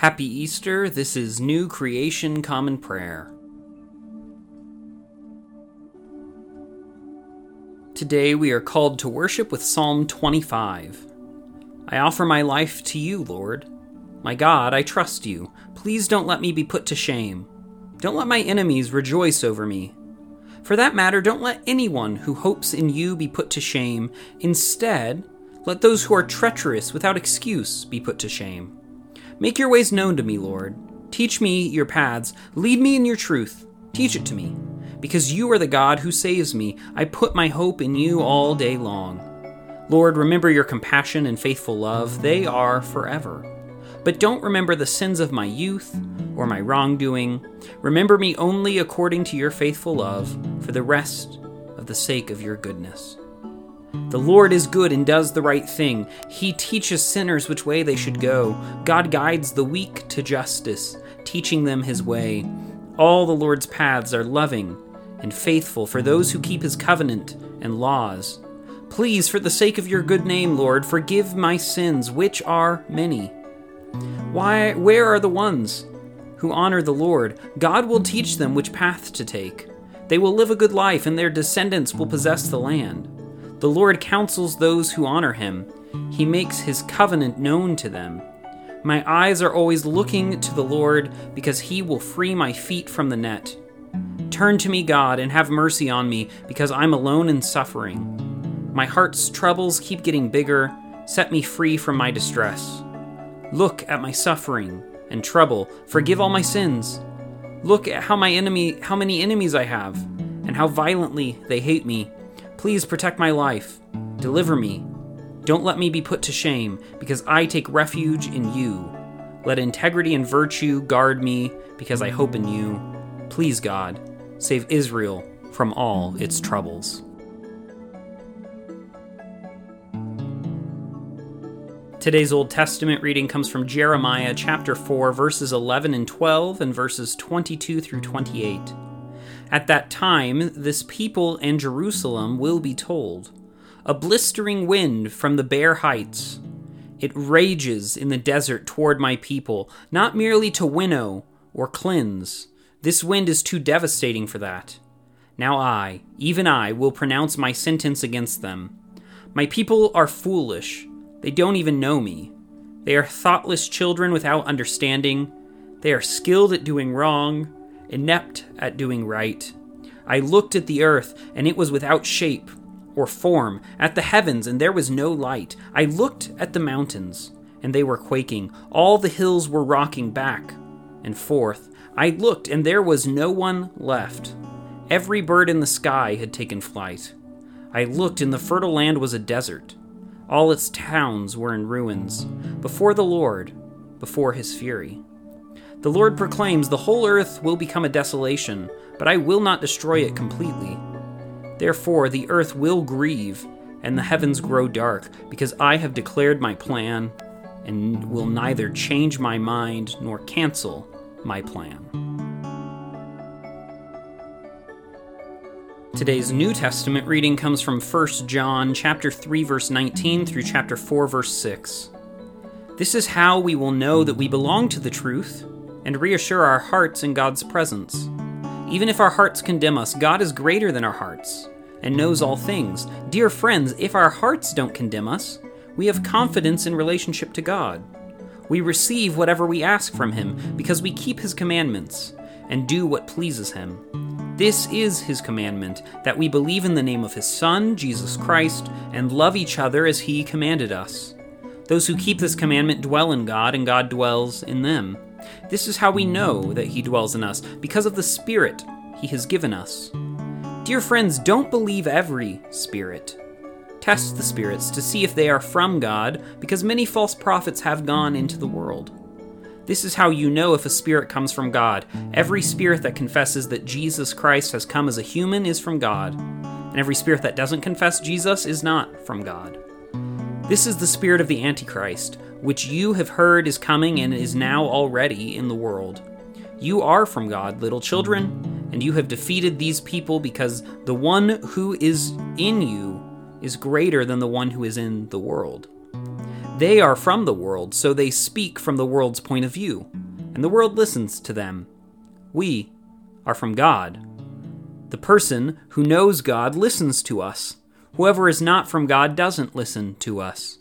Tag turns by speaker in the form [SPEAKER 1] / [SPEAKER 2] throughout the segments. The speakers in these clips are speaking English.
[SPEAKER 1] Happy Easter. This is New Creation Common Prayer. Today we are called to worship with Psalm 25. I offer my life to you, Lord. My God, I trust you. Please don't let me be put to shame. Don't let my enemies rejoice over me. For that matter, don't let anyone who hopes in you be put to shame. Instead, let those who are treacherous without excuse be put to shame. Make your ways known to me, Lord. Teach me your paths. Lead me in your truth. Teach it to me. Because you are the God who saves me, I put my hope in you all day long. Lord, remember your compassion and faithful love. They are forever. But don't remember the sins of my youth or my wrongdoing. Remember me only according to your faithful love, for the rest of the sake of your goodness. The Lord is good and does the right thing. He teaches sinners which way they should go. God guides the weak to justice, teaching them his way. All the Lord's paths are loving and faithful for those who keep his covenant and laws. Please, for the sake of your good name, Lord, forgive my sins, which are many. Why, where are the ones who honor the Lord? God will teach them which path to take. They will live a good life, and their descendants will possess the land. The Lord counsels those who honor him. He makes his covenant known to them. My eyes are always looking to the Lord because he will free my feet from the net. Turn to me, God, and have mercy on me because I'm alone and suffering. My heart's troubles keep getting bigger. Set me free from my distress. Look at my suffering and trouble. Forgive all my sins. Look at how my enemy how many enemies I have and how violently they hate me. Please protect my life. Deliver me. Don't let me be put to shame, because I take refuge in you. Let integrity and virtue guard me, because I hope in you. Please, God, save Israel from all its troubles. Today's Old Testament reading comes from Jeremiah chapter 4, verses 11 and 12, and verses 22 through 28. At that time, this people and Jerusalem will be told a blistering wind from the bare heights. It rages in the desert toward my people, not merely to winnow or cleanse. This wind is too devastating for that. Now I, even I, will pronounce my sentence against them. My people are foolish. They don't even know me. They are thoughtless children without understanding. They are skilled at doing wrong inept at doing right. I looked at the earth, and it was without shape or form, at the heavens, and there was no light. I looked at the mountains, and they were quaking. All the hills were rocking back and forth. I looked, and there was no one left. Every bird in the sky had taken flight. I looked, and the fertile land was a desert. All its towns were in ruins, before the Lord, before his fury. The Lord proclaims, The whole earth will become a desolation, but I will not destroy it completely. Therefore, the earth will grieve, and the heavens grow dark, because I have declared my plan, and will neither change my mind nor cancel my plan. Today's New Testament reading comes from 1 John chapter 3 verse 19 through chapter 4 verse 6. This is how we will know that we belong to the truth and reassure our hearts in God's presence. Even if our hearts condemn us, God is greater than our hearts and knows all things. Dear friends, if our hearts don't condemn us, we have confidence in relationship to God. We receive whatever we ask from Him because we keep His commandments and do what pleases Him. This is His commandment that we believe in the name of His Son, Jesus Christ, and love each other as He commanded us. Those who keep this commandment dwell in God, and God dwells in them. This is how we know that He dwells in us, because of the Spirit He has given us. Dear friends, don't believe every spirit. Test the spirits to see if they are from God, because many false prophets have gone into the world. This is how you know if a spirit comes from God. Every spirit that confesses that Jesus Christ has come as a human is from God, and every spirit that doesn't confess Jesus is not from God. This is the spirit of the Antichrist which you have heard is coming and is now already in the world. You are from God, little children, and you have defeated these people because the one who is in you is greater than the one who is in the world. They are from the world, so they speak from the world's point of view, and the world listens to them. We are from God. The person who knows God listens to us. Whoever is not from God doesn't listen to us.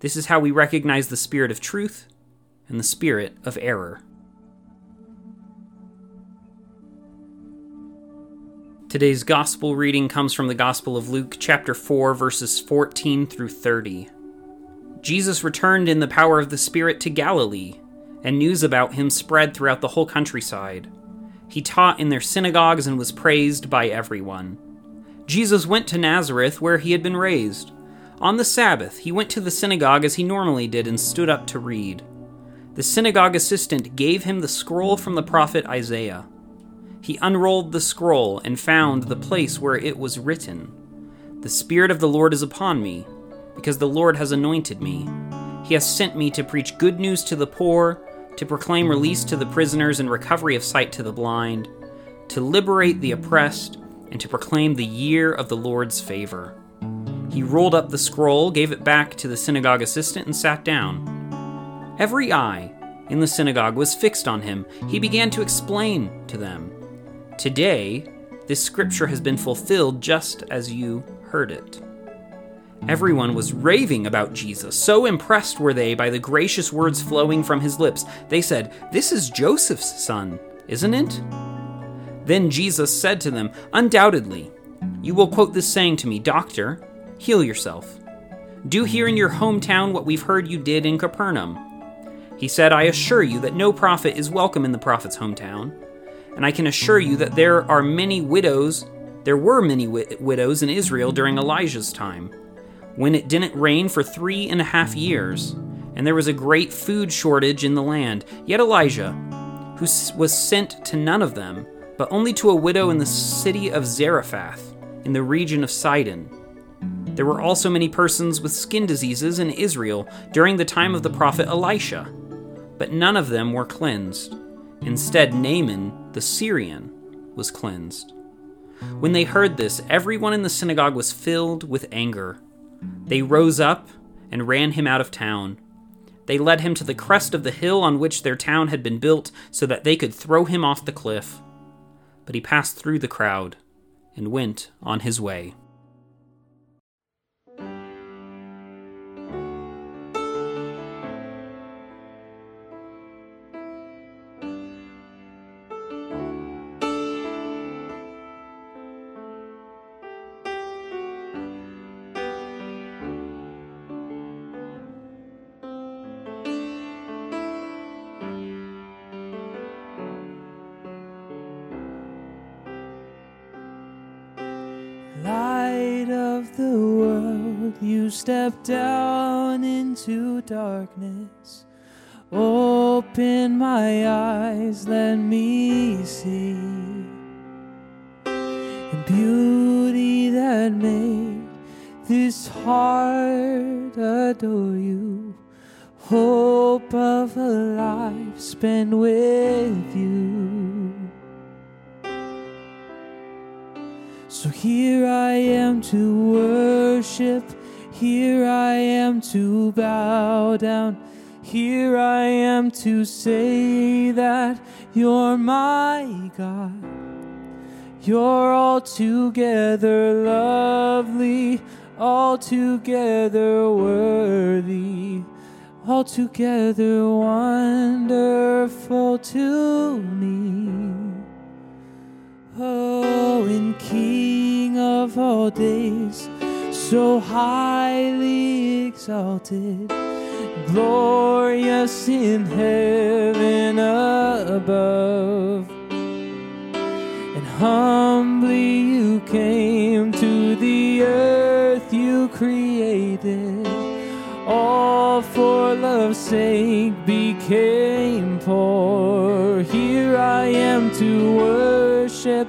[SPEAKER 1] This is how we recognize the spirit of truth and the spirit of error. Today's gospel reading comes from the Gospel of Luke, chapter 4, verses 14 through 30. Jesus returned in the power of the Spirit to Galilee, and news about him spread throughout the whole countryside. He taught in their synagogues and was praised by everyone. Jesus went to Nazareth, where he had been raised. On the Sabbath, he went to the synagogue as he normally did and stood up to read. The synagogue assistant gave him the scroll from the prophet Isaiah. He unrolled the scroll and found the place where it was written The Spirit of the Lord is upon me, because the Lord has anointed me. He has sent me to preach good news to the poor, to proclaim release to the prisoners and recovery of sight to the blind, to liberate the oppressed, and to proclaim the year of the Lord's favor. He rolled up the scroll, gave it back to the synagogue assistant, and sat down. Every eye in the synagogue was fixed on him. He began to explain to them Today, this scripture has been fulfilled just as you heard it. Everyone was raving about Jesus. So impressed were they by the gracious words flowing from his lips. They said, This is Joseph's son, isn't it? Then Jesus said to them, Undoubtedly, you will quote this saying to me, Doctor, heal yourself. Do here in your hometown what we've heard you did in Capernaum. He said, I assure you that no prophet is welcome in the prophet's hometown and I can assure you that there are many widows, there were many wi- widows in Israel during Elijah's time, when it didn't rain for three and a half years, and there was a great food shortage in the land. Yet Elijah, who was sent to none of them, but only to a widow in the city of Zarephath, in the region of Sidon. There were also many persons with skin diseases in Israel during the time of the prophet Elisha, but none of them were cleansed. Instead, Naaman, the Syrian, was cleansed. When they heard this, everyone in the synagogue was filled with anger. They rose up and ran him out of town. They led him to the crest of the hill on which their town had been built so that they could throw him off the cliff. But he passed through the crowd and went on his way.
[SPEAKER 2] Step down into darkness. Open my eyes, let me see the beauty that made this heart adore you. Hope of a life spent with you. So here I am to worship, here I am to bow down, here I am to say that you're my God. You're altogether lovely, altogether worthy, altogether wonderful to me. Oh, and King of all days, so highly exalted, glorious in heaven above. And humbly you came to the earth you created, all for love's sake became poor. Here I am to worship.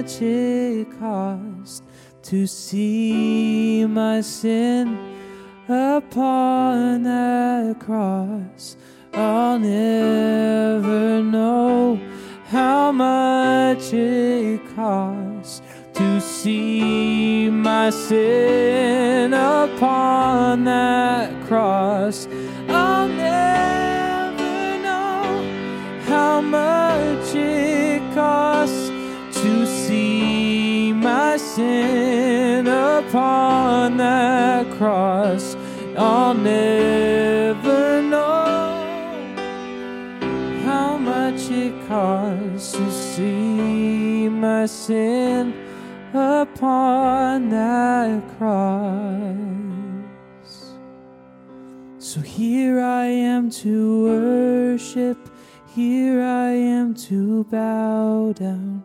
[SPEAKER 2] much it cost to see my sin upon that cross. I'll never know how much it costs to see my sin upon that cross. I'll never know how much it see sin upon that cross. I'll never know how much it costs to see my sin upon that cross. So here I am to worship, here I am to bow down,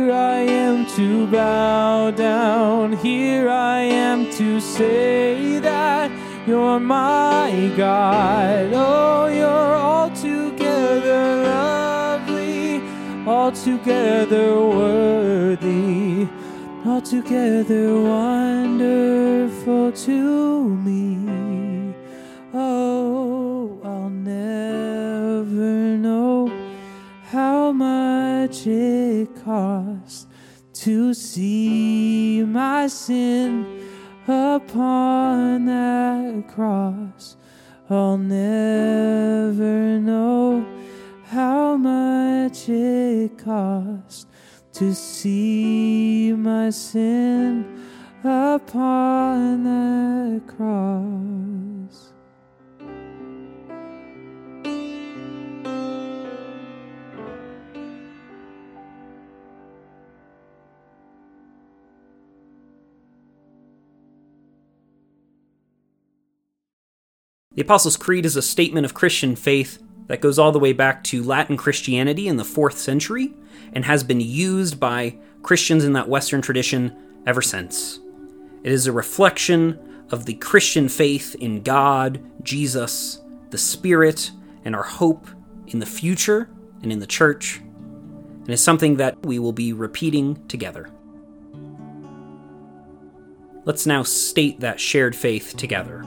[SPEAKER 2] here I am to bow down, here I am to say that you're my God. Oh, you're altogether lovely, altogether worthy, altogether wonderful to me. Oh, I'll never know how much it costs to see my sin upon that cross. I'll never know how much it cost to see my sin upon
[SPEAKER 1] The Apostles' Creed is a statement of Christian faith that goes all the way back to Latin Christianity in the 4th century and has been used by Christians in that Western tradition ever since. It is a reflection of the Christian faith in God, Jesus, the Spirit, and our hope in the future and in the church, and is something that we will be repeating together. Let's now state that shared faith together.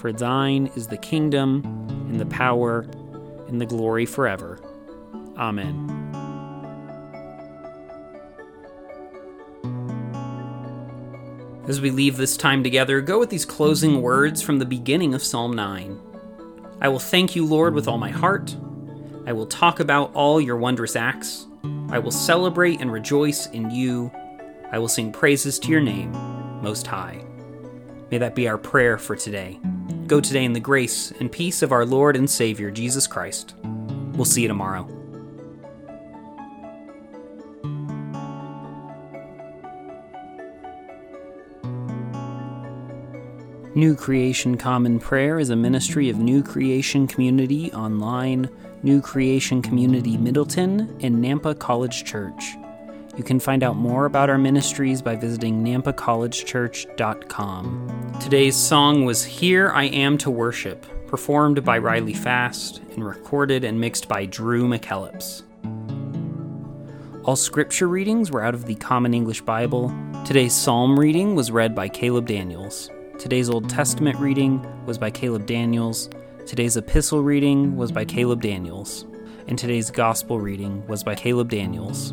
[SPEAKER 1] For thine is the kingdom, and the power, and the glory forever. Amen. As we leave this time together, go with these closing words from the beginning of Psalm 9. I will thank you, Lord, with all my heart. I will talk about all your wondrous acts. I will celebrate and rejoice in you. I will sing praises to your name, Most High. May that be our prayer for today. Go today in the grace and peace of our Lord and Savior, Jesus Christ. We'll see you tomorrow. New Creation Common Prayer is a ministry of New Creation Community Online, New Creation Community Middleton, and Nampa College Church. You can find out more about our ministries by visiting nampacollegechurch.com. Today's song was Here I Am to Worship, performed by Riley Fast and recorded and mixed by Drew McKellips. All scripture readings were out of the Common English Bible. Today's psalm reading was read by Caleb Daniels. Today's Old Testament reading was by Caleb Daniels. Today's epistle reading was by Caleb Daniels. And today's gospel reading was by Caleb Daniels.